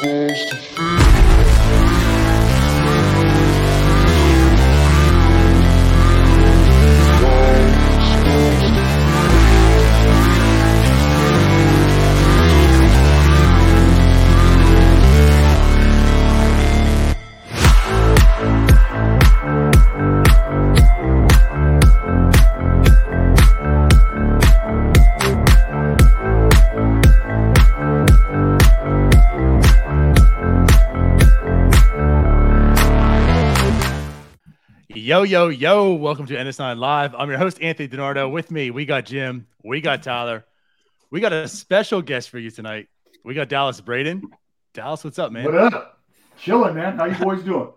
supposed to feel. Yo, yo, yo. Welcome to NS9 Live. I'm your host, Anthony DiNardo. With me, we got Jim. We got Tyler. We got a special guest for you tonight. We got Dallas Braden. Dallas, what's up, man? What up? Chilling, man. How you boys doing?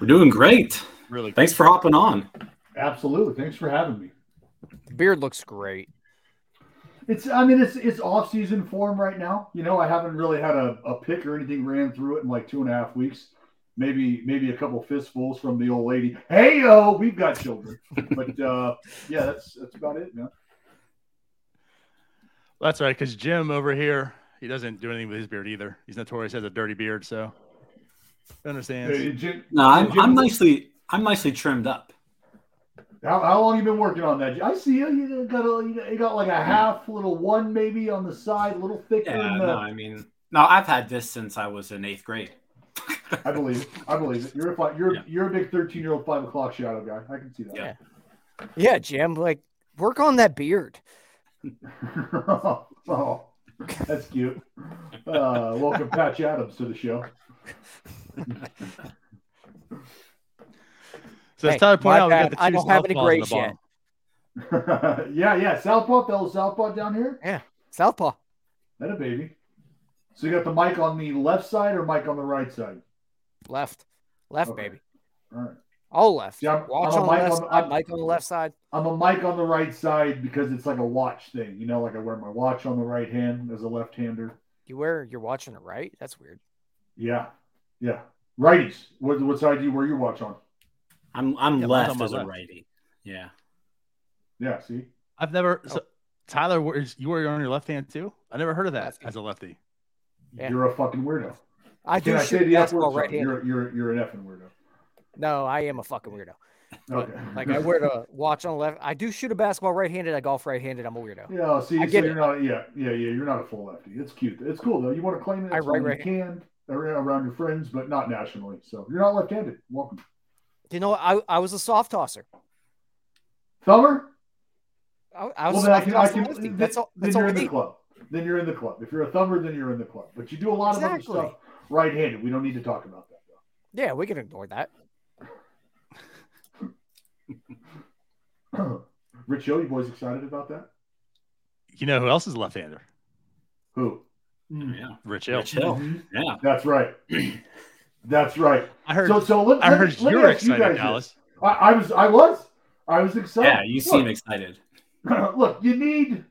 We're doing great. Really Thanks for hopping on. Absolutely. Thanks for having me. Beard looks great. It's I mean it's it's off season form right now. You know, I haven't really had a, a pick or anything ran through it in like two and a half weeks. Maybe maybe a couple fistfuls from the old lady. Hey yo, we've got children. but uh yeah, that's that's about it, man. That's right, because Jim over here, he doesn't do anything with his beard either. He's notorious has a dirty beard, so understands. Hey, Jim- No, I'm, Jim- I'm nicely I'm nicely trimmed up. How, how long you been working on that? I see you. You got a, you got- like a half little one maybe on the side, a little thicker. Yeah, in the, no, I mean, no, I've had this since I was in eighth grade. I believe it. I believe it. You're a fi- you're Yeah. you're a big thirteen year old five o'clock shadow guy. I can see that. Yeah. Yeah, Jim, like work on that beard. oh, that's cute. Uh, welcome, Patch Adams, to the show. So as Hey, Tyler pointed my out, we got the two I don't have any southpaws in grays the yet. yeah, yeah. Southpaw, fellow Southpaw down here. Yeah, Southpaw. That a baby. So you got the mic on the left side or mic on the right side? Left. Left, Okay. baby. All right. All left. Yeah, I'm- Watch I'm a on the mic left on- side, I'm- Mike on the left side. I'm a mic on the right side because it's like a watch thing. You know, like I wear my watch on the right hand as a left hander. You wear your watch on the right? That's weird. Yeah. Yeah. Righties. What, what side do you wear your watch on? I'm I'm Yeah, mine's on left my as a righty. Yeah. Yeah, see? I've never. Oh. So, Tyler, wears- you wear it on your left hand too? I never heard of that Lefty. as a lefty. Yeah. You're a fucking weirdo. I Can do I shoot say the basketball right handed. You're, you're, you're an effing weirdo. No, I am a fucking weirdo. Okay. Like I wear the watch on the left. I do shoot a basketball right handed. I golf right handed. I'm a weirdo. Yeah, see, I so you're it. not. Yeah, yeah, yeah. You're not a full lefty. It's cute. It's cool though. You want to claim it? I It's right- fine. right- You can around your friends, but not nationally. So you're not left-handed. Welcome, You know. I, I was a soft tosser. Thumber. I, I Well, was then a I can. I can. then- That's all. Then you're in the club. Then you're in the club. If you're a thumber, then you're in the club. But you do a lot of other stuff right-handed. We don't need to talk about that Yeah, we can ignore that. though. Rich Hill, you boys excited about that? You know who else is a left-hander? Who? Yeah. Rich Hill. Rich Hill. Mhm. Yeah. That's right. That's right. I heard. So, so let, I let, heard let you're ask you excited. Dallas. I, I was. I was. I was excited. Yeah, you Look, seem excited. look, you need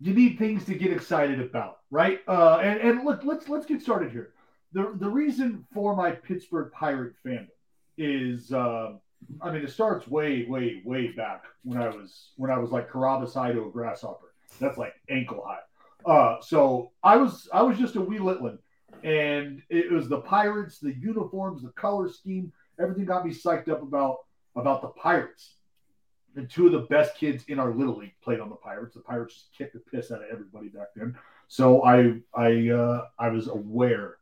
you need things to get excited about, right? Uh, and and look, let's let's get started here. The the reason for my Pittsburgh Pirate fandom is, uh, I mean, it starts way, way, way back when I was when I was like Carabas high a grasshopper. That's like ankle high. Uh, so I was I was just a wee litlin, and it was the Pirates, the uniforms, the color scheme, everything got me psyched up about about the Pirates and two of the best kids in our little league played on the Pirates. The Pirates just kicked the piss out of everybody back then. So I I uh, I was aware,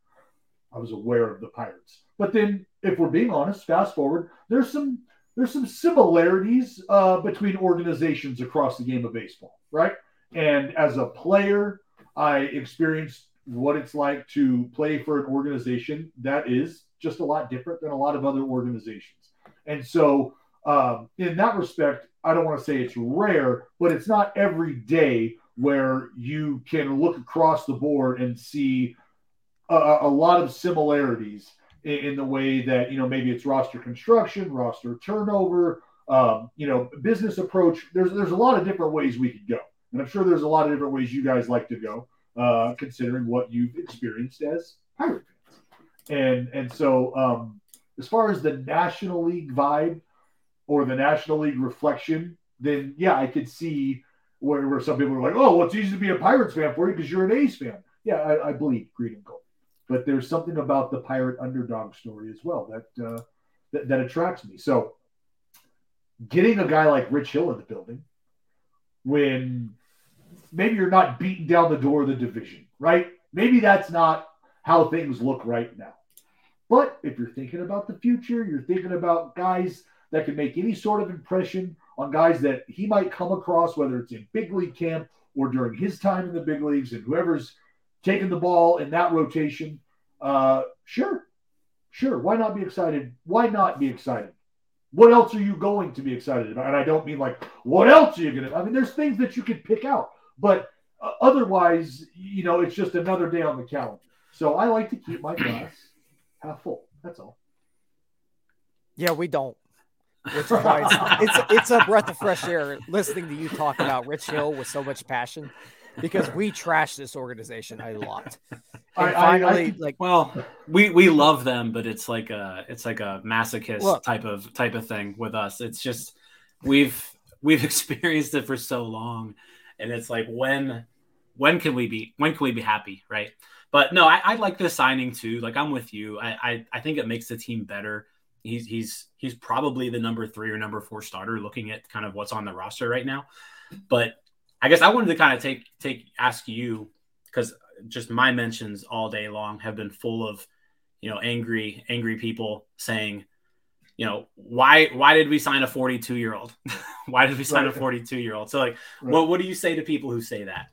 I was aware of the Pirates. But then, if we're being honest, fast forward, there's some there's some similarities uh, between organizations across the game of baseball, right? And as a player, I experienced what it's like to play for an organization that is just a lot different than a lot of other organizations. And so um, in that respect, I don't want to say it's rare, but it's not every day where you can look across the board and see a, a lot of similarities in, in the way that you know maybe it's roster construction, roster turnover, um, you know, business approach. There's there's a lot of different ways we could go, and I'm sure there's a lot of different ways you guys like to go, uh, considering what you've experienced as Pirate fans. And and so um, as far as the National League vibe or the National League reflection, then yeah, I could see where, where some people are like, oh, well, it's easy to be a Pirates fan for you because you're an A's fan. yeah, I, I believe green and gold. But there's something about the pirate underdog story as well that uh, that, that attracts me. So getting a guy like Rich Hill in the building when maybe you're not beating down the door of the division, right? Maybe that's not how things look right now. But if you're thinking about the future, you're thinking about guys that can make any sort of impression on guys that he might come across, whether it's in big league camp or during his time in the big leagues, and whoever's taking the ball in that rotation. Uh, sure, sure. Why not be excited? Why not be excited? What else are you going to be excited about? And I don't mean like, what else are you going to? I mean, there's things that you could pick out, but uh, otherwise, you know, it's just another day on the calendar. So I like to keep my glass half full. That's all. Yeah, we don't. Which is why it's, it's it's a breath of fresh air listening to you talk about Rich Hill with so much passion, because we trash this organization a lot. I- I- finally, I- like Well, we we love them, but it's like a it's like a masochist Look. type of type of thing with us. It's just we've we've experienced it for so long, and it's like when when can we be when can we be happy, right? But no, I, I like this signing too. Like I'm with you. I, I I think it makes the team better. He's he's he's probably the number three or number four starter, looking at kind of what's on the roster right now. But I guess I wanted to kind of take take ask you because just my mentions all day long have been full of you know angry angry people saying you know why why did we sign a 42 year old why did we sign Right. a 42 year old so like Right. what what do you say to people who say that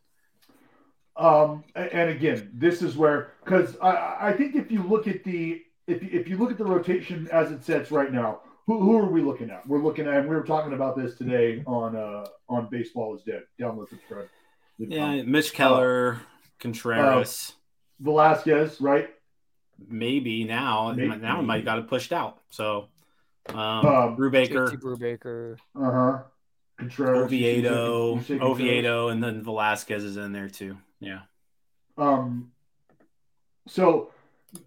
Um, and again, this is where because I, I think if you look at the if you, if you look at the rotation as it sets right now, who, who are we looking at? We're looking at and we were talking about this today on uh on baseball is dead. Download subscribe. Leave yeah comment. mitch keller contreras Velasquez, right? maybe now Maybe. now it might got it pushed out so um, Um, Brubaker, JT Brubaker. Uh huh. Contreras, Oviedo, you say- you say Oviedo, and then Velasquez is in there too. Yeah. Um, so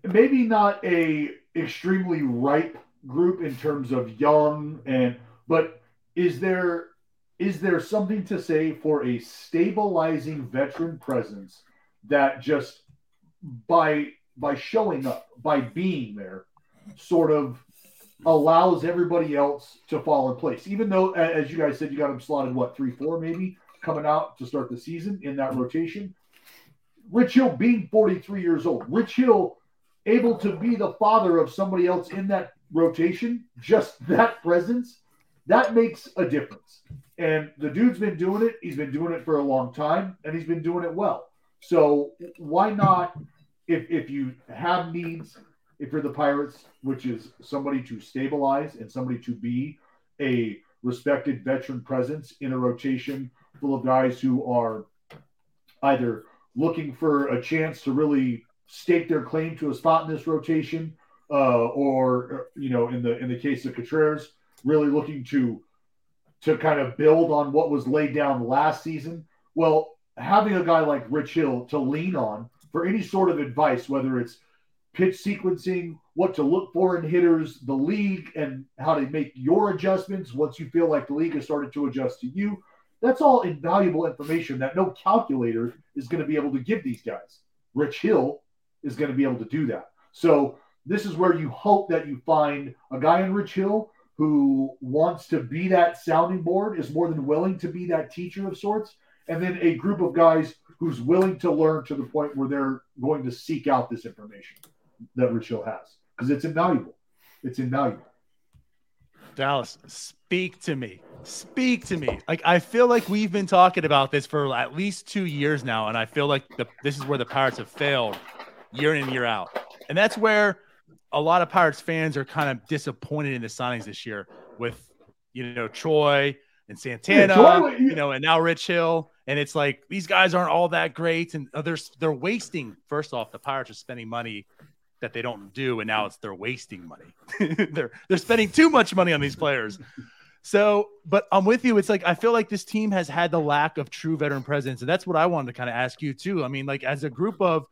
maybe not a extremely ripe group in terms of young and but is there is there something to say for a stabilizing veteran presence that just by by showing up by being there sort of allows everybody else to fall in place? Even though as you guys said you got them slotted what three four maybe coming out to start the season in that rotation. Rich Hill being 43 years old, Rich Hill able to be the father of somebody else in that rotation, just that presence, that makes a difference. And the dude's been doing it. He's been doing it for a long time, and he's been doing it well. So why not, if if you have needs, if you're the Pirates, which is somebody to stabilize and somebody to be a respected veteran presence in a rotation full of guys who are either looking for a chance to really stake their claim to a spot in this rotation, uh, or you know, in the in the case of Contreras, really looking to to kind of build on what was laid down last season. Well, having a guy like Rich Hill to lean on for any sort of advice, whether it's pitch sequencing, what to look for in hitters, the league, and how to make your adjustments once you feel like the league has started to adjust to you. That's all invaluable information that no calculator is going to be able to give these guys. Rich Hill is going to be able to do that. So this is where you hope that you find a guy in Rich Hill who wants to be that sounding board, is more than willing to be that teacher of sorts, and then a group of guys who's willing to learn to the point where they're going to seek out this information that Rich Hill has because it's invaluable. It's invaluable. Dallas, speak to me. Speak to me. Like I feel like we've been talking about this for at least two years now, and I feel like the, this is where the Pirates have failed year in and year out, and that's where a lot of Pirates fans are kind of disappointed in the signings this year with you know Choi and Santana, Yeah, Choi- you know, and now Rich Hill, and it's like these guys aren't all that great, and they're they're wasting. First off, the Pirates are spending money that they don't do, and now it's they're wasting money. they're they're spending too much money on these players. So, but I'm with you. It's like I feel like this team has had the lack of true veteran presence, and that's what I wanted to kind of ask you too. I mean, like as a group of,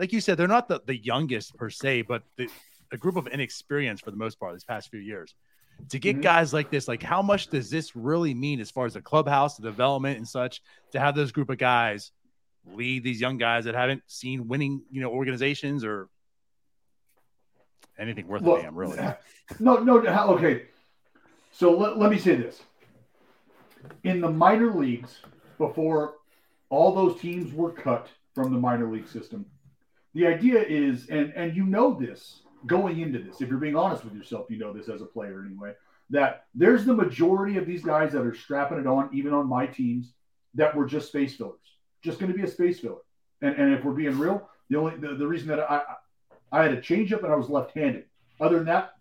like you said, they're not the, the youngest per se, but the, a group of inexperienced for the most part these past few years. To get Mhm. guys like this, like how much does this really mean as far as the clubhouse, the development, and such? To have those group of guys lead these young guys that haven't seen winning, you know, organizations or anything worth Well, a damn, really. No, no. Okay. So let, let me say this. In the minor leagues, before all those teams were cut from the minor league system, the idea is, and and you know this going into this, if you're being honest with yourself, you know this as a player anyway, that there's the majority of these guys that are strapping it on, even on my teams, that were just space fillers, just going to be a space filler. And and if we're being real, the only the, the reason that I I had a changeup and I was left-handed. Other than that,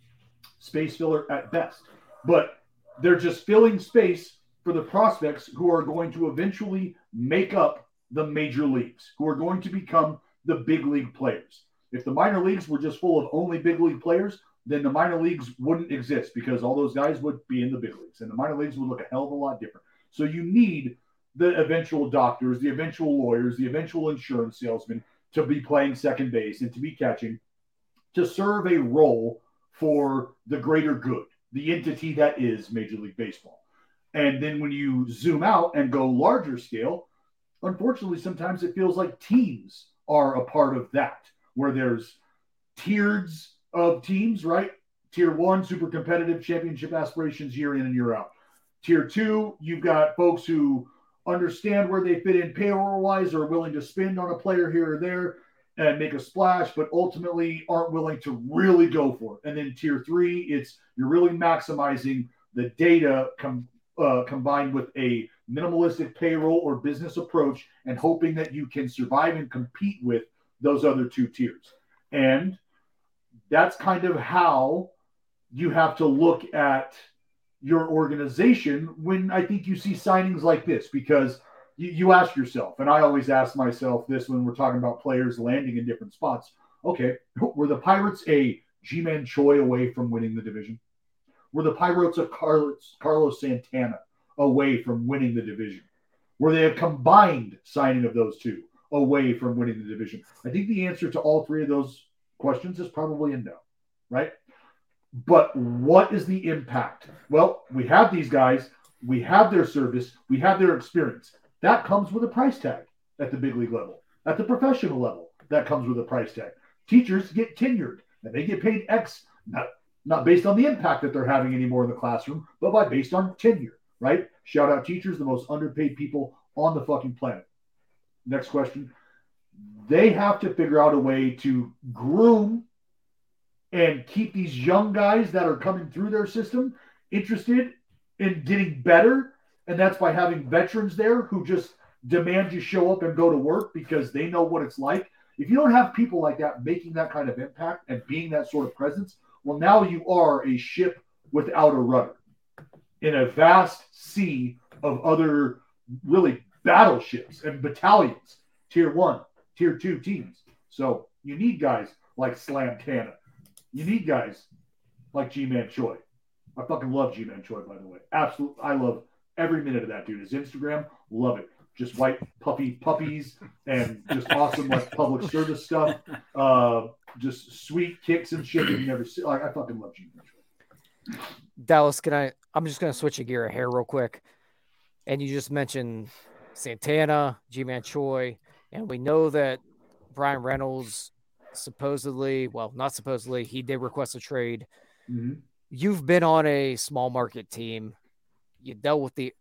space filler at best. But they're just filling space for the prospects who are going to eventually make up the major leagues, who are going to become the big league players. If the minor leagues were just full of only big league players, then the minor leagues wouldn't exist because all those guys would be in the big leagues and the minor leagues would look a hell of a lot different. So you need the eventual doctors, the eventual lawyers, the eventual insurance salesmen to be playing second base and to be catching to serve a role for the greater good, the entity that is Major League Baseball. And then when you zoom out and go larger scale, unfortunately, sometimes it feels like teams are a part of that, where there's tiers of teams, right? Tier one, super competitive championship aspirations year in and year out. Tier two, you've got folks who understand where they fit in payroll wise, are willing to spend on a player here or there and make a splash, but ultimately aren't willing to really go for it. And then tier three, it's you're really maximizing the data com- uh, combined with a minimalistic payroll or business approach and hoping that you can survive and compete with those other two tiers. And that's kind of how you have to look at your organization when I think you see signings like this because you, you ask yourself, and I always ask myself this when we're talking about players landing in different spots. Okay, were the Pirates a Ji-Man Choi away from winning the division? Were the Pirates a Carlos, Carlos Santana away from winning the division? Were they a combined signing of those two away from winning the division? I think the answer to all three of those questions is probably a no, right? But what is the impact? Well, we have these guys, we have their service, we have their experience. That comes with a price tag at the big league level. At the professional level, that comes with a price tag. Teachers get tenured and they get paid X, not, not based on the impact that they're having anymore in the classroom, but by based on tenure, right? Shout out teachers, the most underpaid people on the fucking planet. Next question. They have to figure out a way to groom and keep these young guys that are coming through their system interested in getting better. And that's by having veterans there who just demand you show up and go to work because they know what it's like. If you don't have people like that making that kind of impact and being that sort of presence, well, now you are a ship without a rudder in a vast sea of other really battleships and battalions, tier one, tier two teams. So you need guys like Slam Tana. You need guys like Ji-Man Choi. I fucking love Ji-Man Choi, by the way. Absolutely. I love every minute of that dude. His Instagram, love it. Just white puppy puppies and just awesome like public service stuff. Uh, just sweet kicks and shit that you never see. Like, I fucking love Ji-Man Choi. Dallas, can I? I'm just going to switch a gear here real quick. And you just mentioned Santana, Ji-Man Choi, and we know that Bryan Reynolds supposedly, well, not supposedly, he did request a trade. Mhm. You've been on a small market team. You dealt with the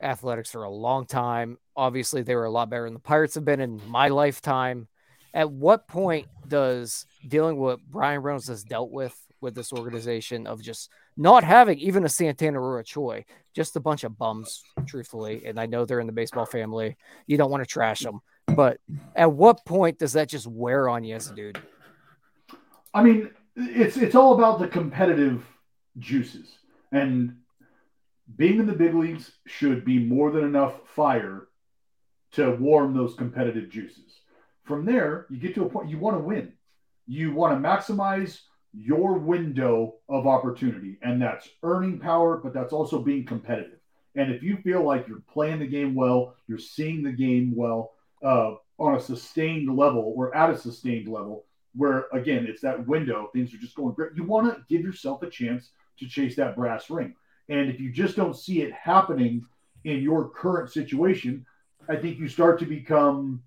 Athletics for a long time. Obviously, they were a lot better than the Pirates have been in my lifetime. At what point does dealing with what Bryan Reynolds has dealt with with this organization of just not having even a Santana or a Choi, just a bunch of bums, truthfully. And I know they're in the baseball family. You don't want to trash them. But at what point does that just wear on you as a dude? I mean, it's it's all about the competitive juices, and being in the big leagues should be more than enough fire to warm those competitive juices. From there, you get to a point you want to win. You want to maximize your window of opportunity, and that's earning power, but that's also being competitive. And if you feel like you're playing the game well, you're seeing the game well uh, on a sustained level or at a sustained level, where again it's that window, things are just going great. You want to give yourself a chance to chase that brass ring. And if you just don't see it happening in your current situation, I think you start to become,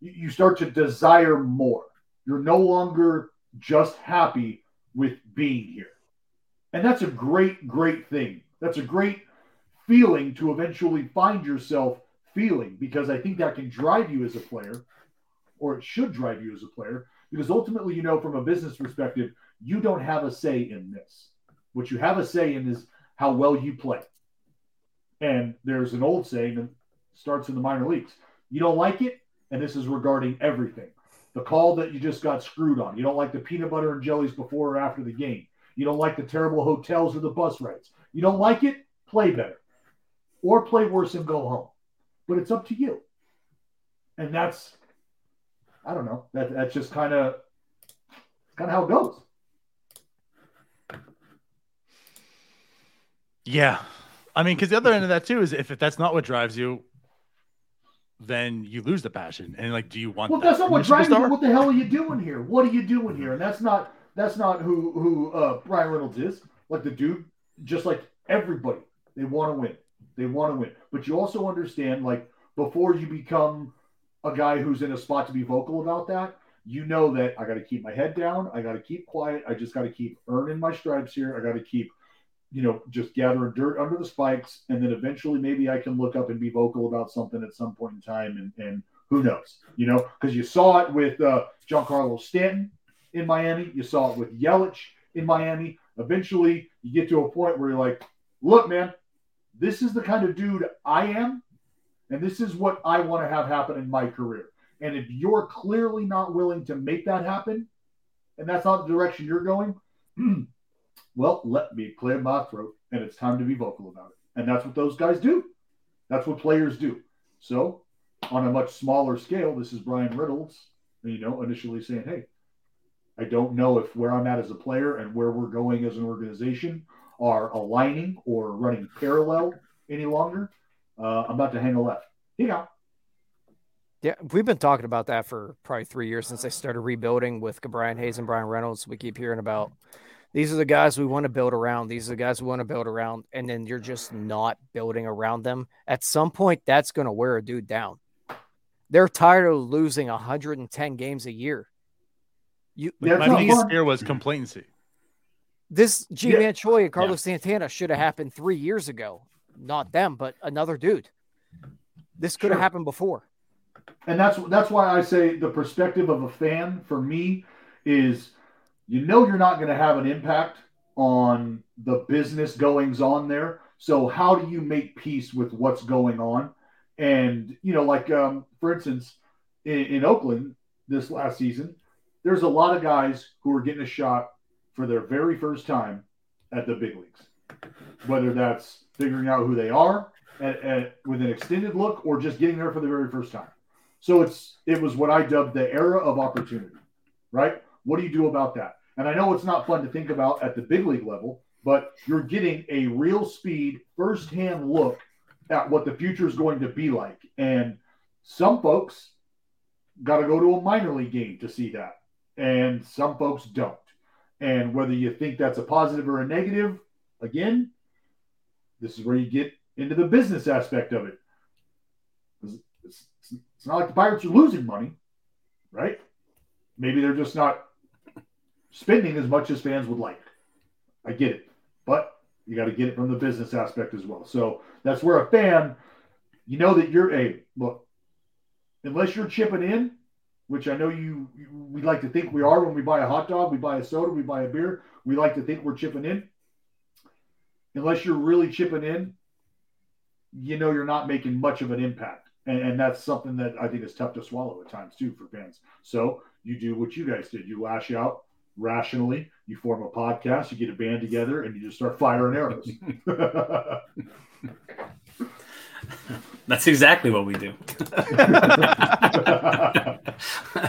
you start to desire more. You're no longer just happy with being here. And that's a great, great thing. That's a great feeling to eventually find yourself feeling because I think that can drive you as a player, or it should drive you as a player, because ultimately, you know, from a business perspective, you don't have a say in this. What you have a say in is how well you play. And there's an old saying that starts in the minor leagues. You don't like it, and this is regarding everything. The call that you just got screwed on. You don't like the peanut butter and jellies before or after the game. You don't like the terrible hotels or the bus rides. You don't like it, play better. Or play worse and go home. But it's up to you. And that's I don't know. That that's just kind of kind of how it goes. Yeah. I mean, because the other end of that too is if, if that's not what drives you, then you lose the passion. And like, do you want? Well, that that's not what drives you. What the hell are you doing here? What are you doing here? And that's not that's not who who uh, Bryan Reynolds is. Like the dude, just like everybody, they want to win. They want to win. But you also understand, like before you become a guy who's in a spot to be vocal about that, you know that I got to keep my head down. I got to keep quiet. I just got to keep earning my stripes here. I got to keep, you know, just gathering dirt under the spikes, and then eventually maybe I can look up and be vocal about something at some point in time, and and who knows, you know, because you saw it with uh, Giancarlo Stanton in Miami, you saw it with Yelich in Miami. Eventually, you get to a point where you're like, look, man, this is the kind of dude I am, and this is what I want to have happen in my career. And if you're clearly not willing to make that happen, and that's not the direction you're going, well, let me clear my throat, and it's time to be vocal about it. And that's what those guys do. That's what players do. So, on a much smaller scale, this is Bryan Reynolds, you know, initially saying, "Hey, I don't know if where I'm at as a player and where we're going as an organization are aligning or running parallel any longer. Uh, I'm about to hang a left. You know, Yeah, we've been talking about that for probably three years since they started rebuilding with Brian Hayes and Bryan Reynolds. We keep hearing about these are the guys we want to build around. These are the guys we want to build around, and then you're just not building around them. At some point, that's going to wear a dude down. They're tired of losing 110 games a year. You Yeah, My not biggest fear was complacency. this G Yeah. Man Choi and Carlos Santana should have happened three years ago. Not them, but another dude. This could have happened before. and that's that's why I say the perspective of a fan for me is you know you're not going to have an impact on the business goings on there. So how do you make peace with what's going on? And you know, like um, for instance, in, in Oakland this last season, there's a lot of guys who are getting a shot for their very first time at the big leagues, whether that's figuring out who they are at, at, with an extended look or just getting there for the very first time. So it's it was what I dubbed the era of opportunity, right? What do you do about that? And I know it's not fun to think about at the big league level, but you're getting a real speed, firsthand look at what the future is going to be like. And some folks got to go to a minor league game to see that, and some folks don't. And whether you think that's a positive or a negative, again, this is where you get into the business aspect of it. It's, it's, it's not like the Pirates are losing money, right? Maybe they're just not spending as much as fans would like. I get it, but you got to get it from the business aspect as well. So that's where a fan, you know that you're a look, unless you're chipping in, which I know you, you we like to think we are when we buy a hot dog, we buy a soda, we buy a beer, we like to think we're chipping in. Unless you're really chipping in, you know you're not making much of an impact. And, and that's something that I think is tough to swallow at times too for fans. So you do what you guys did. You lash out rationally, you form a podcast, you get a band together, and you just start firing arrows. That's exactly what we do.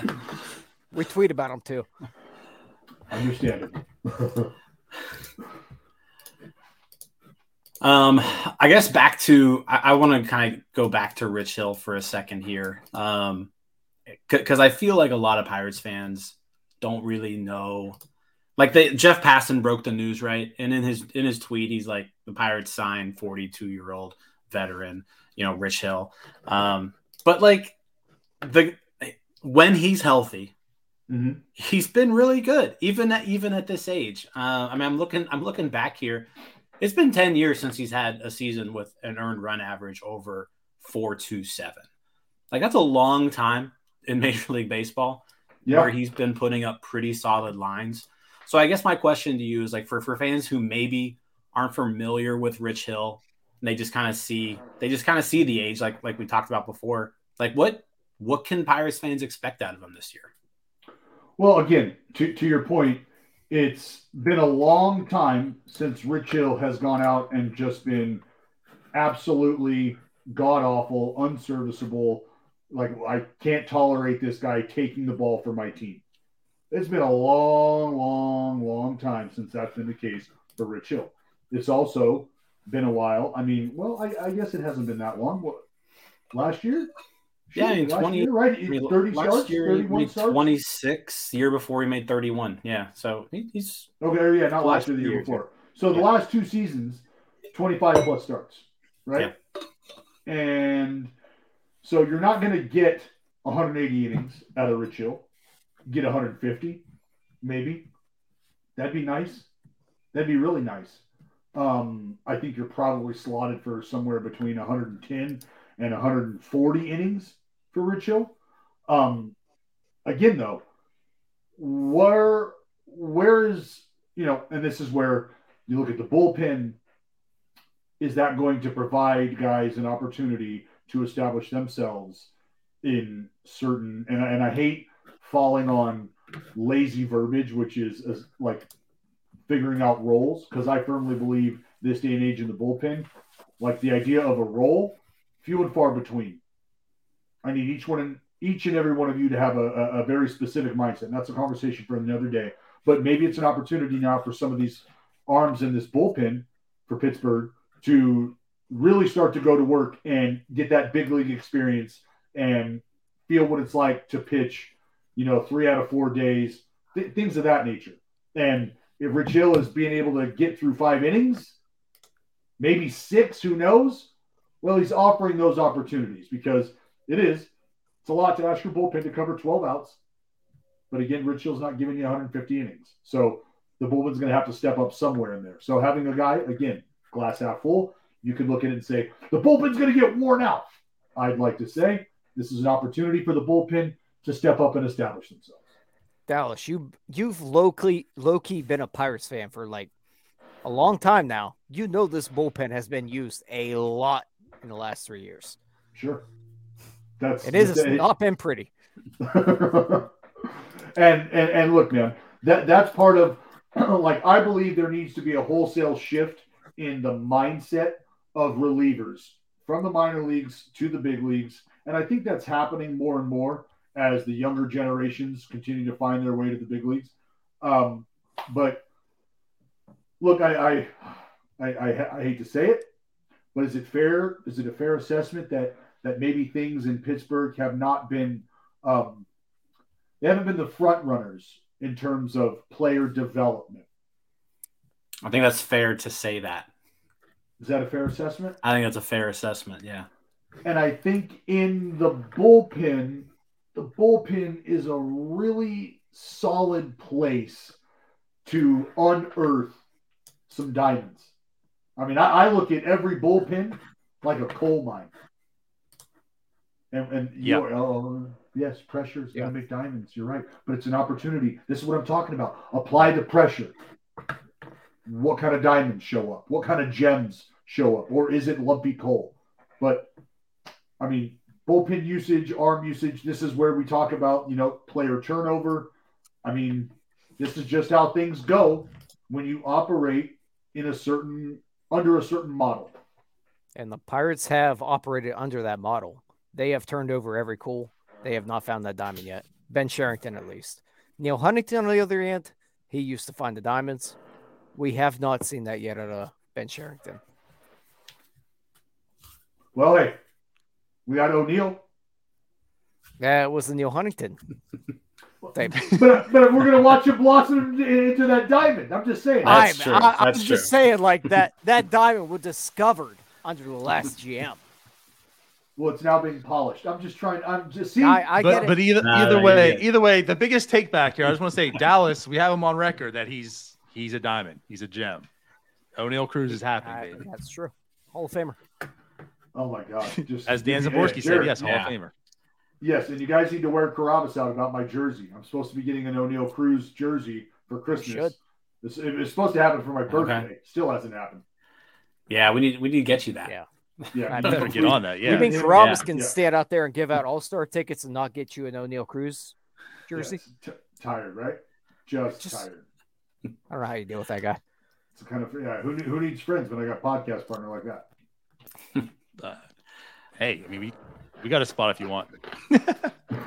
We tweet about them too. Understandable. Um, I guess back to I, I want to kind of go back to Rich Hill for a second here, um, because I feel like a lot of Pirates fans don't really know. Like they, Jeff Passan broke the news right, and in his in his tweet, he's like, "The Pirates signed 42 year old veteran, you know, Rich Hill. Um, but like the when he's healthy, Mhm. he's been really good, even at even at this age. Uh, I mean, I'm looking, I'm looking back here. It's been 10 years since he's had a season with an earned run average over 427. Like that's a long time in Major League Baseball Yeah. where he's been putting up pretty solid lines. So I guess my question to you is like for for fans who maybe aren't familiar with Rich Hill, and they just kind of see they just kind of see the age like like we talked about before. Like what what can Pirates fans expect out of him this year? Well, again, to, to your point, it's been a long time since Rich Hill has gone out and just been absolutely god awful, unserviceable. Like, I can't tolerate this guy taking the ball for my team. It's been a long, long, long time since that's been the case for Rich Hill. It's also been a while. I mean, well, I, I guess it hasn't been that long. What, last year? Yeah, in last 20 year, right? I mean, 30 last starts, year 31 starts. 26, the year before he made 31. Yeah, so he, he's Okay, yeah, not last year, the year year, before. So the last two seasons, 25 plus starts, right? And so you're not going to get 180 innings out of Rich Hill. Get 150, maybe. That'd be nice. That'd be really nice. Um, I think you're probably slotted for somewhere between 110 and 140 innings for Rich Hill. Um, again, though, where where is you know, and this is where you look at the bullpen. Is that going to provide guys an opportunity to establish themselves in certain? And, I- and I hate falling on lazy verbiage, which is like figuring out roles, because I firmly believe this day and age in the bullpen, like the idea of a role, few and far between. I need each one and each and every one of you to have a, a, a very specific mindset. And that's a conversation for another day. But maybe it's an opportunity now for some of these arms in this bullpen for Pittsburgh to really start to go to work and get that big league experience and feel what it's like to pitch, you know, three out of four days, th- things of that nature. And if Rich Hill is being able to get through five innings, maybe six, who knows? Well, he's offering those opportunities because it is. It's a lot to ask your bullpen to cover 12 outs. But again, Rich Hill's not giving you 150 innings. So the bullpen's going to have to step up somewhere in there. So having a guy, again, glass half full, you can look at it and say, the bullpen's going to get worn out. I'd like to say this is an opportunity for the bullpen to step up and establish themselves. Dallas, you you've key low key been a Pirates fan for like a long time now. You know this bullpen has been used a lot in the last three years. Sure. That's It is it- not been pretty. and, and and look, man, that that's part of like I believe there needs to be a wholesale shift in the mindset of relievers from the minor leagues to the big leagues, and I think that's happening more and more as the younger generations continue to find their way to the big leagues. Um, but look, I I, I I I hate to say it, but is it fair? Is it a fair assessment that that maybe things in Pittsburgh have not been um, they haven't been the front runners in terms of player development. I think that's fair to say that. Is that a fair assessment? I think that's a fair assessment. Yeah. And I think in the bullpen, the bullpen is a really solid place to unearth some diamonds. I mean, I, I look at every bullpen like a coal mine. And, and Yeah. you're- oh, yes, pressure is Yeah. going to make diamonds. You're right. But it's an opportunity. This is what I'm talking about. Apply the pressure. What kind of diamonds show up? What kind of gems show up? Or is it lumpy coal? But I mean, bullpen usage, arm usage, this is where we talk about, you know, player turnover. I mean, this is just how things go when you operate in a certain under a certain model. And the Pirates have operated under that model. They have turned over every cool. They have not found that diamond yet. Ben Cherington, at least. Neil Huntington, on the other hand, he used to find the diamonds. We have not seen that yet at uh, Ben Cherington. Well, hey, we got Oneil, Yeah, it was the Neil Huntington. Tape. but but we're gonna watch him blossom into that diamond. I'm just saying. That's I'm, true. I, am That's just true. saying, like that that diamond was discovered under the last GM. Well, it's now being polished. I'm just trying. I'm just see. I, I get but, it. but either Nah, either way, get either way, the biggest take back here. I just want to say, Dallas. We have him on record that he's he's a diamond. He's a gem. Oneil Cruz is happy, I- baby. that's true. Hall of Famer. Oh my god! Just As Dan Hey, Zaborski said, Jared, yes, Hall Yeah. of Famer. Yes, and you guys need to wear Carabas out about my jersey. I'm supposed to be getting an Oneil Cruz jersey for Christmas. should. It's, it was supposed to happen for my Okay. birthday. Still hasn't happened. Yeah, we need we need to get you that. Yeah. Yeah, I Better get on that. You Yeah. mean Yeah. Carabas Yeah. can Yeah. stand out there and give out All Star tickets and not get you an Oneil Cruz jersey? Yes. T- tired, right? Just, Just- tired. I don't know how you deal with that guy. It's kind of yeah. Who, who needs friends when I got a podcast partner like that? Uh, hey, I mean, we we got a spot if you want.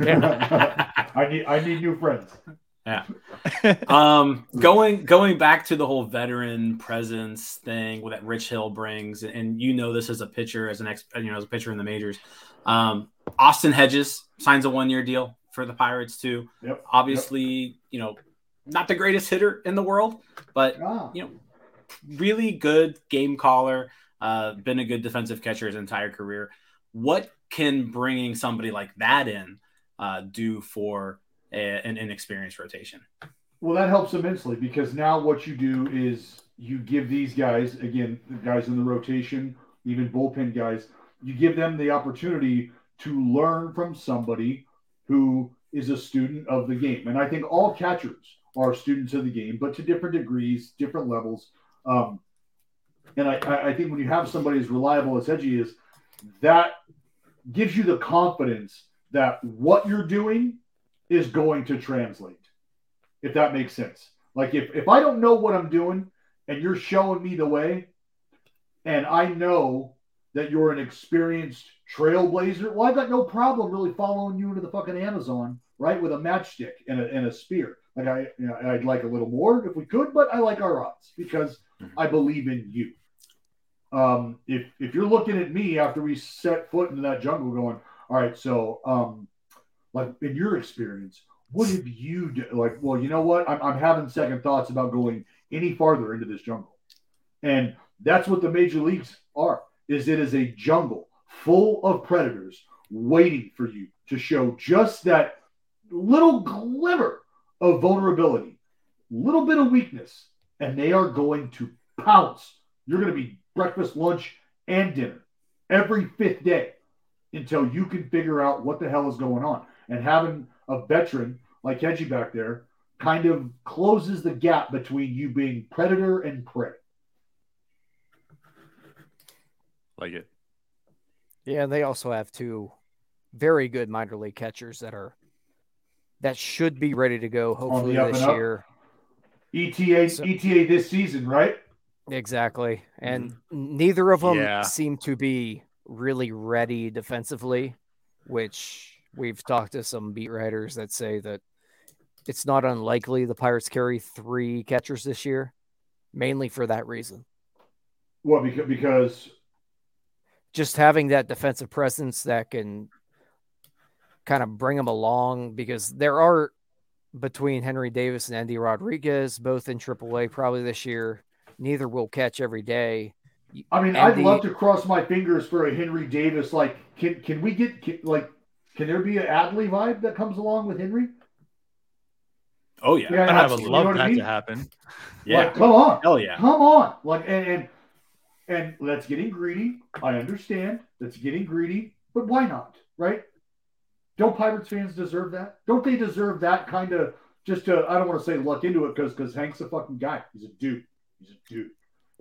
I need I need new friends. Yeah. um going going back to the whole veteran presence thing that Rich Hill brings, and you know this as a pitcher, as an ex, you know, as a pitcher in the majors. Um, Austin Hedges signs a one year deal for the Pirates too. Yep. Obviously, you know, not the greatest hitter in the world, but Ah, you know, really good game caller. Uh, been a good defensive catcher his entire career. What can bringing somebody like that in uh, do for a, an inexperienced rotation? well, that helps immensely because now what you do is you give these guys again, the guys in the rotation, even bullpen guys, you give them the opportunity to learn from somebody who is a student of the game. And I think all catchers are students of the game, but to different degrees, different levels. Um, and I, I think when you have somebody as reliable as Hedgie is, that gives you the confidence that what you're doing is going to translate, if that makes sense. Like if, if I don't know what I'm doing and you're showing me the way, and I know that you're an experienced trailblazer, well, I've got no problem really following you into the fucking Amazon, right, with a matchstick and a, and a spear. Like I, you know, I'd like a little more if we could, but I like our odds because I believe in you. Um, if if you're looking at me after we set foot into that jungle, going, all right, so um, like in your experience, what have you do? Like, well, you know what? I'm, I'm having second thoughts about going any farther into this jungle, and that's what the major leagues are. Is it is a jungle full of predators waiting for you to show just that little glimmer of vulnerability, little bit of weakness, and they are going to pounce. You're going to be breakfast, lunch, and dinner every fifth day until you can figure out what the hell is going on. And having a veteran like Hedgie back there kind of closes the gap between you being predator and prey. Like it. Yeah, and they also have two very good minor league catchers that are that should be ready to go hopefully this year. up. Year. ETA So- ETA this season, right? Exactly. Mm-hmm. And neither of them Yeah. seem to be really ready defensively, which we've talked to some beat writers that say that it's not unlikely the Pirates carry three catchers this year, mainly for that reason. What because because Just having that defensive presence that can kind of bring them along because there are between Henry Davis and Endy Rodriguez, both in AAA probably this year. Neither will catch every day. I mean, And I'd love to cross my fingers for a Henry Davis. Like, can can we get can, like can there be an Adley vibe that comes along with Henry? Oh yeah, Yeah, And I would absolutely. You love know what I that mean? to happen. yeah, Like, come on. hell yeah. Come on. Like and, and and that's getting greedy. I understand. That's getting greedy, but why not? Right? Don't Pirates fans deserve that? Don't they deserve that kind of just to I don't want to say luck into it because because Hank's a fucking guy. He's a dude. He's a dude.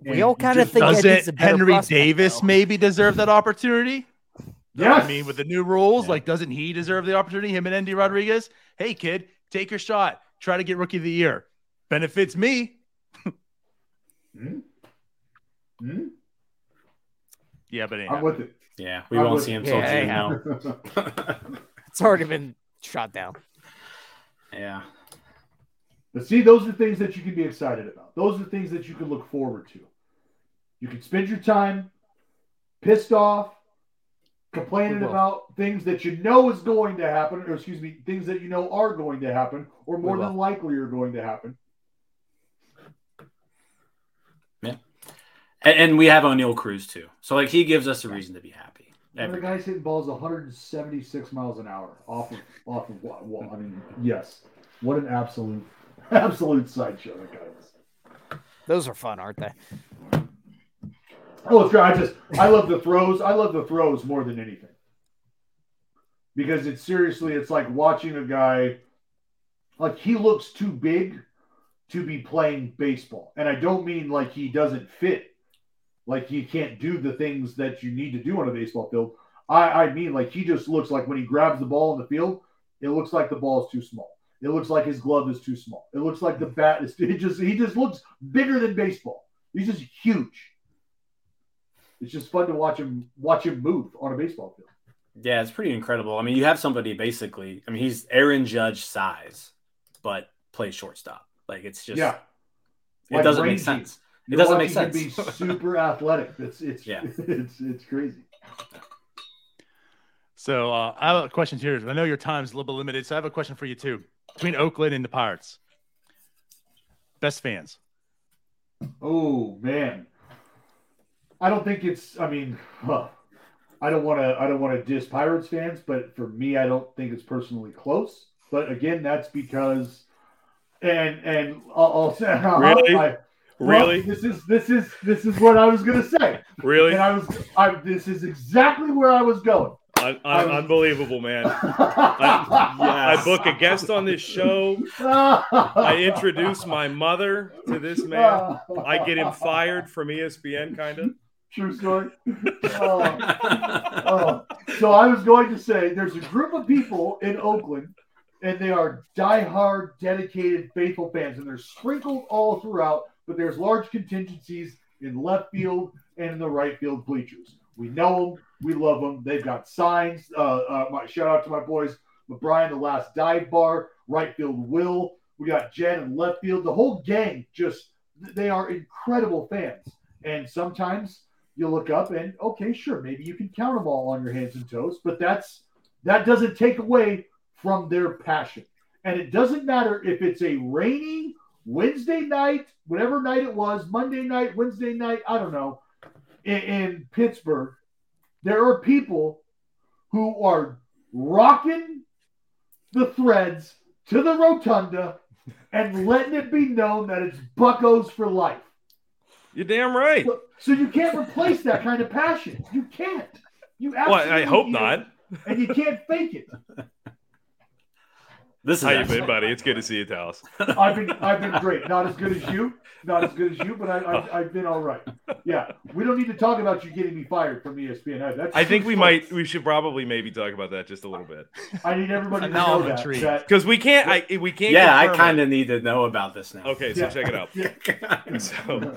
We all kind of think Eddie's Doesn't Henry Davis though. maybe deserve that opportunity? Yes. I mean, with the new rules, Yeah. like, doesn't he deserve the opportunity? Him and Endy Rodriguez? Hey, kid, take your shot. Try to get rookie of the year. Benefits me. Hmm? Hmm? Yeah, but it ain't I'm with it. Yeah, we I won't see him Yeah, till June how- now. It's already been shot down. yeah, But see, those are things that you can be excited about. Those are things that you can look forward to. You can spend your time pissed off, complaining about things that you know is going to happen, or excuse me, things that you know are going to happen, or more than likely are going to happen. And, and we have Oneil Cruz too. So like he gives us a reason to be happy. And the guy's hitting balls 176 miles an hour off of off of what? what- I mean, yes. What an absolute absolute sideshow that guy is. Those are fun, aren't they? Oh, it's great. I just I love the throws. I love the throws more than anything. Because it's seriously, it's like watching a guy like he looks too big to be playing baseball. And I don't mean like he doesn't fit, like he can't do the things that you need to do on a baseball field. I, I mean like he just looks like when he grabs the ball in the field, it looks like the ball is too small. It looks like his glove is too small. It looks like the bat is it just he just looks bigger than baseball. He's just huge. It's just fun to watch him watch him move on a baseball field. Yeah, it's pretty incredible. I mean, you have somebody basically. I mean, he's Aaron Judge size, but plays shortstop. Like it's just yeah, it Like doesn't make sense. It You're doesn't make watching him sense. Be super athletic. It's it's Yeah. it's it's crazy. So uh, I have a question here. I know your time's a little bit limited, so I have a question for you too. Between Oakland and the Pirates, best fans. Oh man, I don't think it's. I mean, huh, I don't want to. I don't want to diss Pirates fans, but for me, I don't think it's personally close. But again, that's because, and and I'll, I'll say Really? I- well, Really? this is this is this is what I was gonna say, Really? and I was. I this is exactly where I was going. Un- un- unbelievable, man. I book a guest on this show. I introduce my mother to this man. I get him fired from ESPN, kind of. True story. Oh, oh. So I was going to say there's a group of people in Oakland, and they are diehard, dedicated, faithful fans, and they're sprinkled all throughout. But there's large contingencies in left field and in the right field bleachers. We know them. We love them. They've got signs. Uh, uh, my shout out to my boys, Brian, the last dive bar, right field Will. We got Jen and left field. The whole gang just they are incredible fans. And sometimes you look up and okay, sure, maybe you can count them all on your hands and toes, but that's that doesn't take away from their passion. And it doesn't matter if it's a rainy Wednesday night, whatever night it was, Monday night, Wednesday night, I don't know, in, in Pittsburgh, there are people who are rocking the threads to the rotunda and letting it be known that it's Buckos for life. You're damn right. So, so you can't replace that kind of passion. You can't. You Well, I hope can't. not. And you can't fake it. This is How you excellent. been, buddy? It's good to see you, Dallas. I've been I've been great. Not as good as you. Not as good as you, but I, I, I've been all right. Yeah, we don't need to talk about you getting me fired from ESPN. That's I think we true might, we should probably maybe talk about that just a little bit I need everybody to know I'm that. because we can't. I we can't. Yeah, I kind of need to know about this now. Okay, so Yeah. check it out. Yeah. So,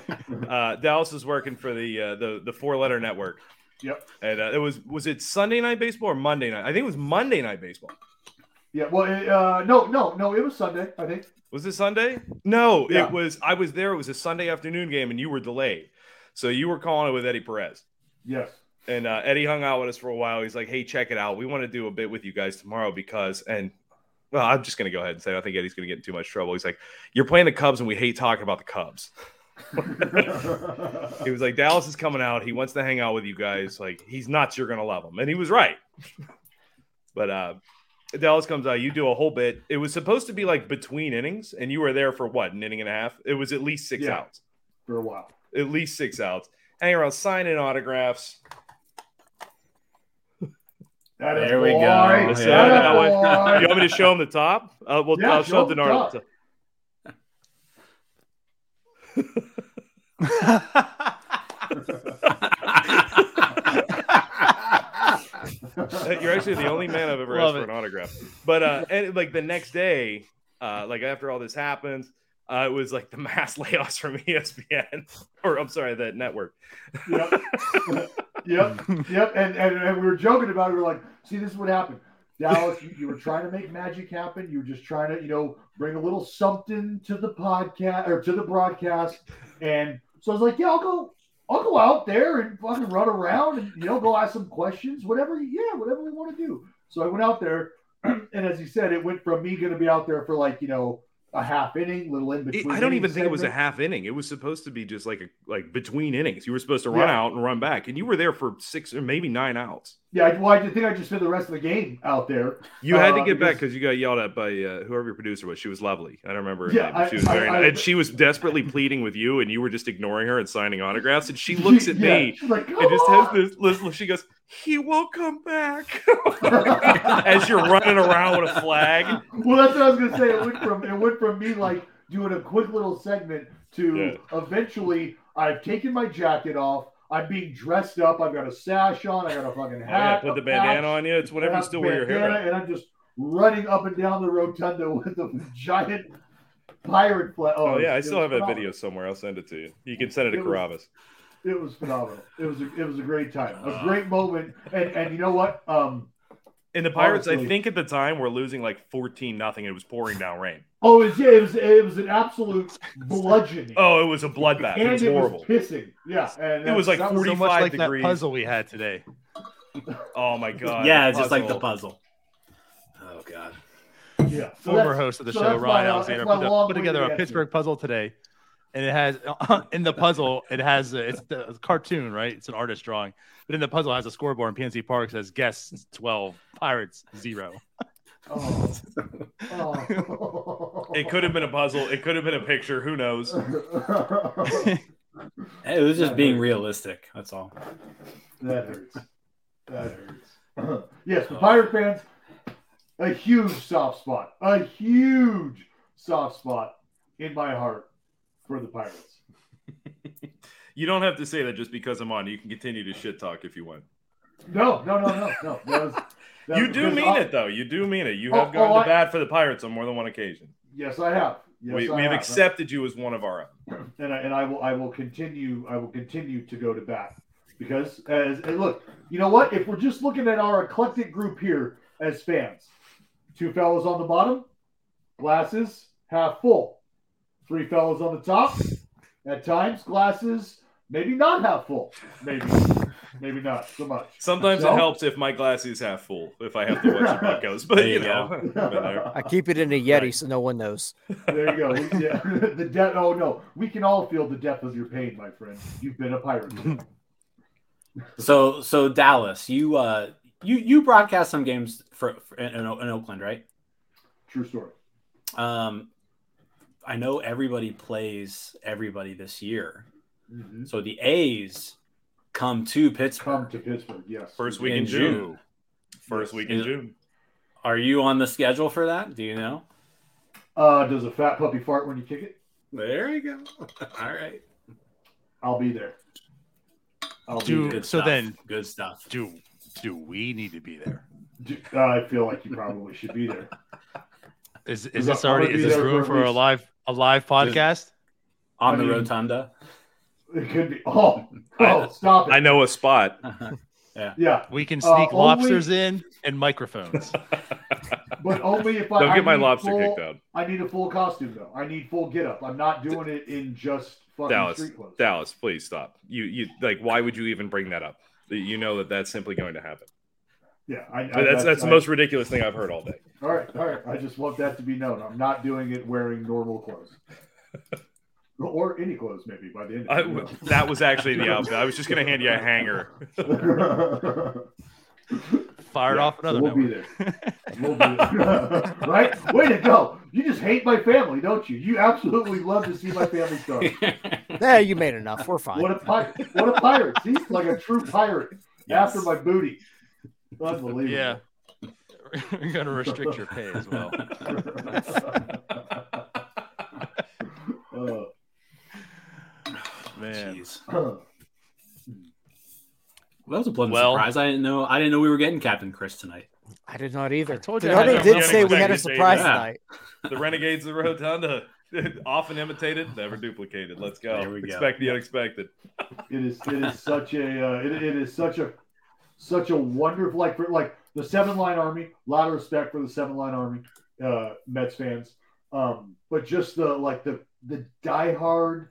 uh, Dallas is working for the uh, the the four letter network, Yep. and uh, it was was it Sunday night baseball or Monday night? I think it was Monday night baseball. Yeah. Well, uh, no, no, no. It was Sunday. I think. Was it Sunday? No, Yeah. it was. I was there. It was a Sunday afternoon game, and you were delayed, so you were calling it with Eddie Perez. Yes. And uh, Eddie hung out with us for a while. He's like, "Hey, check it out. We want to do a bit with you guys tomorrow because." And well, I'm just gonna go ahead and say I think Eddie's gonna get in too much trouble. He's like, "You're playing the Cubs, and we hate talking about the Cubs." He was like, "Dallas is coming out. He wants to hang out with you guys. Like, he's nuts. You're gonna love him." And he was right. but uh, Dallas comes out. You do a whole bit. It was supposed to be like between innings, and you were there for what an inning and a half. It was at least six Yeah. outs. For a while. At least six outs. Hanging around, signing autographs. That is There we go. Yeah. That is Yeah. boy. You want me to show him the top? Uh, well, Yeah, I'll show show him Denard. the You're actually the only man I've ever Love asked for an autograph. But uh, and like the next day, uh, like after all this happens, uh, it was like the mass layoffs from ESPN, or I'm sorry, that network. Yep. yep. Yep. And, and and we were joking about it. We were like, see, this is what happened. Dallas, you, you were trying to make magic happen. You were just trying to, you know, bring a little something to the podcast or to the broadcast. And so I was like, yeah, I'll go, I'll go out there and fucking run around and you know, go ask some questions, whatever. Yeah, whatever we want to do. So I went out there, and as he said, it went from me going to be out there for like, you know, a half inning, little in between. I don't even think it was a half inning. It was supposed to be just like a like between innings. You were supposed to run Yeah. out and run back, and you were there for six or maybe nine outs. Yeah, I- well, I think I just spent the rest of the game out there. You had to Uh, get back because- because you got yelled at by uh, whoever your producer was. She was lovely. I don't remember Yeah, name. but I- she was I- very I- and she was desperately pleading with you, and you were just ignoring her and signing autographs. And she looks at Yeah, me like, and just "Come has this. Listen, she goes, "He won't come back." As you're running around with a flag. well, that's what I was gonna say. It went from it went from me like doing a quick little segment to eventually I've taken my jacket off. I'm being dressed up. I've got a sash on. I got a fucking Oh, yeah, hat. put the bandana patch, on you. It's whatever I you have still wear your hair. bandana, and I'm just running up and down the rotunda with a giant pirate flag. Oh, oh yeah, I still have that video somewhere. I'll send it to you. You can send it to It was- Carabas. It was phenomenal. It was a, it was a great time, a Uh. great moment, and and you know what? Um, And the Pirates, I think at the time were losing like 14 nothing. It was pouring down rain. oh, it was, yeah, it was it was an absolute bludgeoning. Oh, it was a bloodbath. and It was it horrible. was pissing. Yeah, and It was like that 40 So 45 like degrees. that puzzle we had today. Oh my god. yeah, the just like the puzzle. puzzle. Oh god. Yeah, so Former host of the so show, that's my, Ryan uh, Alexander, that's my put, put together a answer. Pittsburgh puzzle today, and it has in the puzzle it has uh, it's the cartoon, right? It's an artist drawing, but in the puzzle it has a scoreboard. And PNC Park says guests twelve, Pirates zero. Oh. Oh. It could have been a puzzle. It could have been a picture. Who knows? It was just That being hurts. realistic. That's all. that hurts. That hurts. yes, the Pirate fans, a huge soft spot, a huge soft spot in my heart for the Pirates. You don't have to say that just because I'm on. You can continue to shit talk if you want. No, no, no, no, no. That was, that You do mean I- it though. You do mean it. You Oh, have gone oh, to I- bat for the Pirates on more than one occasion. Yes, I have. Yes, we I we have have. accepted you as one of our own. and I, and I will I will continue I will continue to go to bat because as and look you know what if we're just looking at our eclectic group here as fans two fellows on the bottom glasses half full three fellows on the top at times glasses maybe not half full maybe maybe not so much Sometimes So? it helps if my glass is half full. If I have to watch your Buckos, but you you know, I've been there. I keep it in a Yeti Right. so no one knows. there you go We- yeah. the depth oh no we can all feel the depth of your pain my friend you've been a pirate So so Dallas, you uh you you broadcast some games for, for in, in in Oakland, right? true story Um, I know everybody plays everybody this year. Mhm. So the A's come to Pittsburgh. come to Pittsburgh yes First week in, In June. June. First Yes. week in Is- June. Are you on the schedule for that? Do you know? Uh, does a fat puppy fart when you kick it? There you go. All right. I'll be there. I'll Do- be there. Good So stuff. then- good stuff. Do do we need to be there? Do- uh, I feel like you probably should be there. Is I'm is this already is this room for for a live a live podcast? On I the mean- rotunda. It could be. Oh, oh, stop it. I know a spot. Yeah, yeah. We can Uh, sneak only- lobsters in and microphones. but only if I Don't I get my lobster full, kicked out. I need a full costume though. I need full get up. I'm not doing it in just fucking Dallas, street clothes. Dallas, please stop. You you like why would you even bring that up? You know that that's simply going to happen. Yeah, I, I, But that's that's the I- most ridiculous thing I've heard all day. All right, all right. I just want that to be known. I'm not doing it wearing normal clothes, or any clothes maybe by the end. I, Of it, that was actually the outfit. I was just going to hand you a hanger. Fired Yeah, off so another we'll be there. We'll be there. right? Way to go. You just hate my family, don't you? You absolutely love to see my family start. Yeah, you made enough. We're fine. What a pirate! What a pirate! See, like a true pirate Yes. after my booty. Unbelievable. Yeah. We're gonna restrict your pay as well. Uh, Man. Jeez. Well, that was a pleasant Well- surprise. I didn't know. I didn't know we were getting Captain Chris tonight. I did not either. told you The I did say we had a expected to say surprise that. tonight. The Renegades of the Rotunda, often imitated, never duplicated. Let's go. There we go. Expect the unexpected. it is. It is such a. Uh, it, it is such a. Such a wonderful like for like the seven line army. A lot of respect for the seven line army, uh, Mets fans. Um, but just the like the the diehard,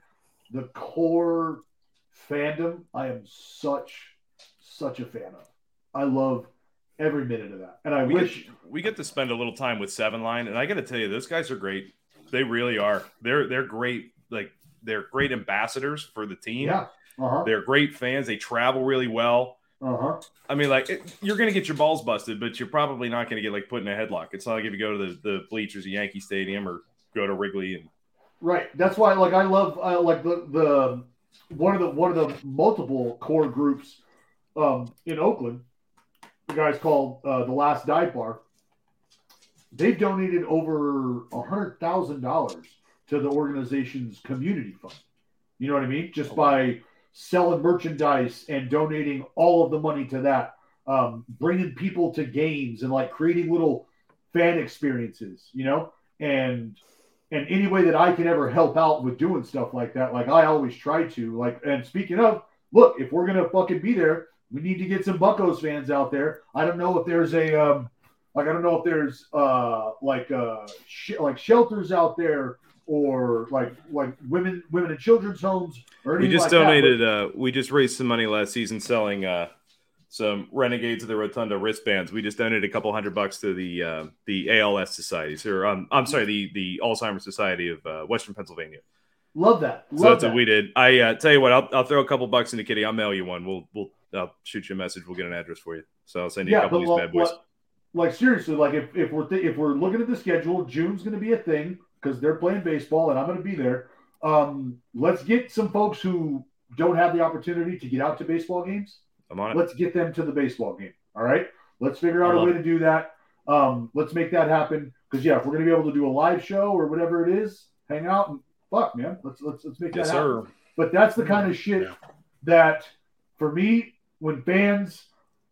the core fandom. I am such such a fan of. I love every minute of that, and I We wish. get, we get to spend a little time with Seven Line, and I got to tell you, those guys are great. They really are. They're they're great. Like they're great ambassadors for the team. Yeah. Uh huh. They're great fans. They travel really well. Uh huh. I mean, like it, you're going to get your balls busted, but you're probably not going to get like put in a headlock. It's not like if you go to the, the bleachers at Yankee Stadium or go to Wrigley and Right. That's why, like, I love, uh, like the the one of the one of the multiple core groups um, in Oakland. The guys called uh, the Last Dive Bar. They've donated over a hundred thousand dollars to the organization's community fund. You know what I mean? Just by selling merchandise and donating all of the money to that, um, bringing people to games and like creating little fan experiences. You know, and and any way that I can ever help out with doing stuff like that, like I always try to. Like, and speaking of, look, if we're gonna fucking be there, we need to get some Buckos fans out there. I don't know if there's a um, like I don't know if there's uh like uh sh- like shelters out there or like like women women and children's homes or we just like donated. uh, we just raised some money last season selling uh, some Renegades of the Rotunda wristbands. We just donated a couple hundred bucks to the uh, the ALS Society, or um, I'm sorry, the the Alzheimer's Society of uh, Western Pennsylvania. love that. Love So that's that. what we did. I uh, tell you what, I'll, I'll throw a couple bucks into Kitty. I'll mail you one. We'll we'll I'll shoot you a message. We'll get an address for you. So I'll send you a couple of these well, bad boys. well, like seriously, like if, if we're th- if we're looking at the schedule, June's going to be a thing because they're playing baseball and I'm going to be there. Um, let's get some folks who don't have the opportunity to get out to baseball games. I'm on it. Let's get them to the baseball game. All right, let's figure out a love way to do that. Um, let's make that happen because yeah, if we're going to be able to do a live show or whatever it is, hang out and fuck, man, let's let's let's make Yes, that happen. sir. But that's the kind of shit Yeah. that, for me, when fans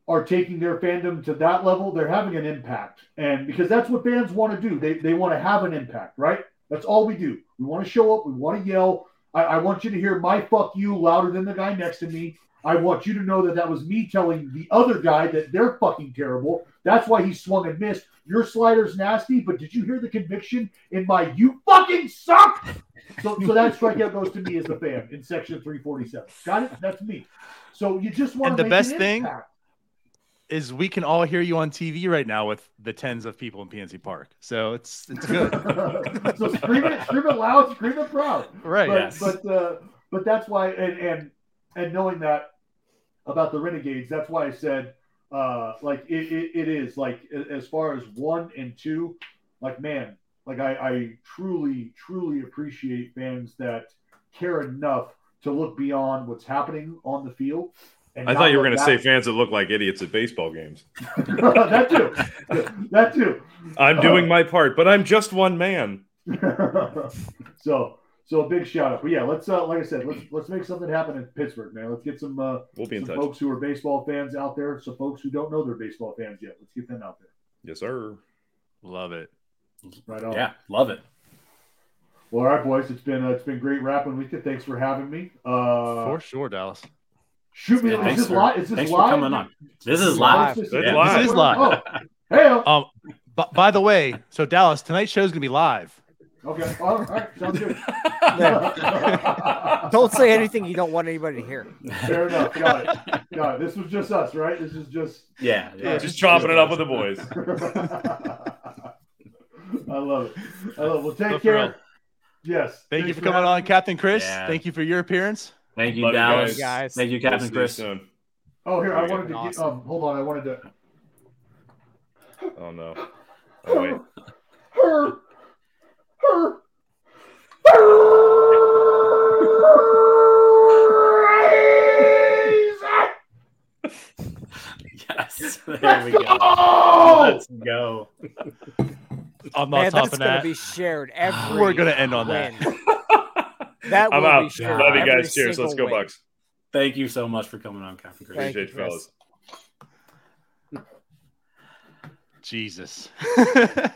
are taking their fandom to that level, they're having an impact. And because that's what fans want to do, they, they want to have an impact, right? That's all we do. We want to show up, we want to yell. I, I want you to hear my fuck you louder than the guy next to me. I want you to know that that was me telling the other guy that they're fucking terrible. That's why he swung and missed. Your slider's nasty, but did you hear the conviction in my you fucking suck? So, so that strikeout goes to me as the fan in section 347. Got it? That's me. So you just want And to the best an thing- impact. Is we can all hear you on TV right now with the tens of people in PNC Park. So it's it's good. so scream it, scream it loud, scream it proud. right. But Yes. but uh, but that's why and and and knowing that about the Renegades, that's why I said uh like it, it, it is like as far as one and two, like man, like I, I truly truly appreciate fans that care enough to look beyond what's happening on the field. And I thought you were going to say fans that look like idiots at baseball games. that too, that too. I'm doing my part, but I'm just one man. so so a big shout out. But yeah, let's uh, like I said, let's let's make something happen in Pittsburgh, man. Let's get some uh, We'll be in some touch. folks who are baseball fans out there. Some folks who don't know they're baseball fans yet. Let's get them out there. Yes, sir. Love it. Right on. Yeah, love it. Well, all right, boys. It's been uh, it's been great rapping with you. Thanks for having me. Uh, For sure, Dallas. Shoot me. Yeah, is thanks this for- live? Is this thanks for coming on. This is live. live. This Yeah. live. This is live. Oh, hey. Um, but by the way, so Dallas, tonight's show is gonna be live. Okay. All right. Sounds good. Don't say anything you don't want anybody to hear. Fair enough. Got it. Got it. This was just us, right? This is just. Yeah, yeah. Just chopping it up with the boys. I love it. I love it. Well, take No, care. Yes. Thank you Thanks for coming having on. Captain Chris. Yeah. Thank you for your appearance. Thank you, Love you Dallas. guys. Guys. Thank you, We'll Captain you Chris. soon. Oh, here I Okay. wanted to get. Um, hold on. I wanted to. Oh no. Oh wait. Her. Her. Yes, there we go. Let's go. I'm not Man, topping that's gonna that. be shared every. We're gonna end on win. That I'm out. be shared Love you every guys. Cheers. Let's go, single win. Bucks. Thank you so much for coming on, Captain Chris. Thank you, Appreciate you, Chris. fellas. Jesus.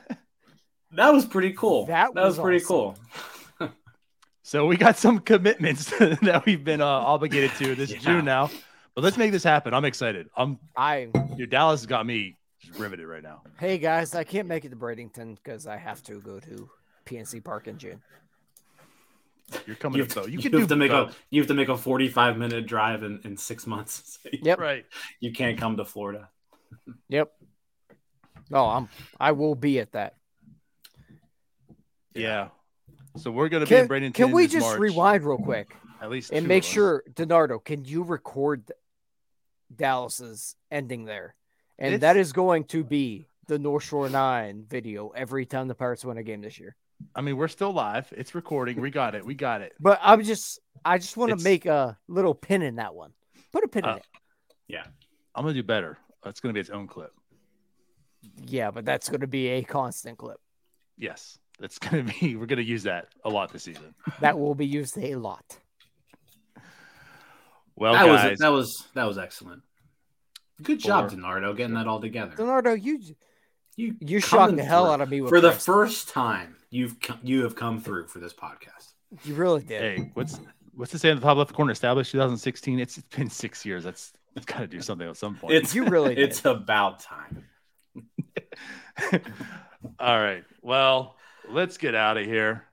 That was pretty cool. That was, was pretty awesome. cool. so we got some commitments that we've been uh, obligated to this Yeah. June now. But let's make this happen. I'm excited. I'm I dude, Dallas has got me riveted right now. hey guys, I can't make it to Bradenton because I have to go to PNC Park in June. You're coming You, to both. You you can have do to make a you have to make a 45 minute drive in, in six months. Yep. right. You can't come to Florida. Yep. Oh, I'm. I will be at that. Yeah. So we're gonna be in Can, Bradenton. can we just March, rewind real quick at least and make sure, Donardo, can you record Dallas's ending there? And It's- that is going to be the North Shore Nine video every time the Pirates win a game this year. I mean, we're still live. It's recording. We got it. We got it. But I'm just, I just want to It's- make a little pin in that one. Put a pin Uh, in it. Yeah. I'm gonna do better. It's gonna be its own clip. Yeah, but that's going to be a constant clip Yes, it's gonna be. We're gonna use that a lot this season. that will be used a lot. Well, that guys, was that was that was excellent. Good job, For- Donardo, getting that all together. Donardo, you You you shocked coming the hell out of me with for the first time. You've co- you have come through for this podcast. You really did. hey, what's what's the say in the top left corner? Established 2016. It's, it's been six years. That's that's got to do something at some point. It's You really did. it's about time. All right. Well, let's get out of here.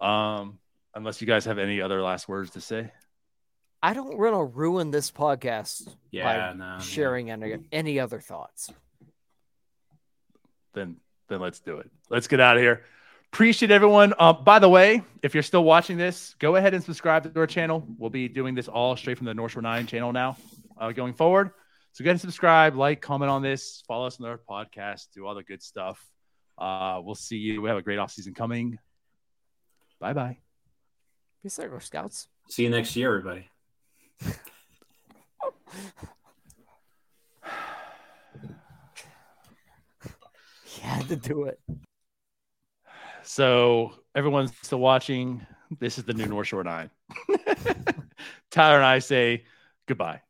Um, unless you guys have any other last words to say. I don't want to ruin this podcast Yeah, by no, yeah. sharing any, any other thoughts. Then then let's do it. Let's get out of here. Appreciate everyone. Uh, by the way, if you're still watching this, go ahead and subscribe to our channel. We'll be doing this all straight from the North Shore Nine channel now, uh, going forward. So go ahead and subscribe, like, comment on this, follow us on our podcast, do all the good stuff. Uh, we'll see you. We have a great off season coming. Bye bye. Peace out, Girl Scouts. See you next year, everybody. had to do it. So everyone's still watching. This is the new North Shore Nine. Tyler and I say goodbye.